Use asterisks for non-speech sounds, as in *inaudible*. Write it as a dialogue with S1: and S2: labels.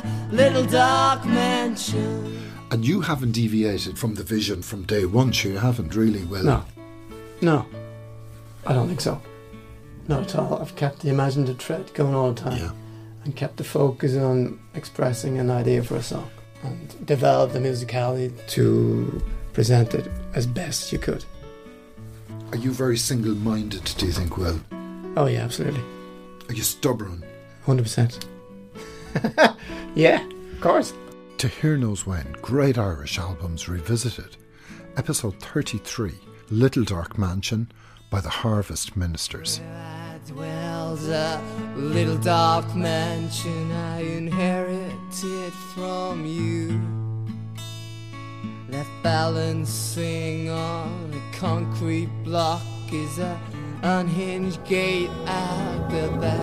S1: dwells a little dark mansion.
S2: And you haven't deviated from the vision from day one, sure you haven't really, Will.
S3: No. No. I don't think so. Not at all. I've kept the imaginative thread going all the time.
S2: Yeah.
S3: And kept the focus on expressing an idea for a song. And developed the musicality to present it as best you could.
S2: Are you very single minded, do you think, Will?
S3: Oh, yeah, absolutely.
S2: Are you stubborn?
S3: 100%. *laughs* yeah, of course.
S2: To Here Knows When, Great Irish Albums Revisited, Episode 33 Little Dark Mansion by the Harvest Ministers.
S1: Where dwells a little dark mansion I inherited from you. Left balancing on a concrete block is a unhinged gate out the back.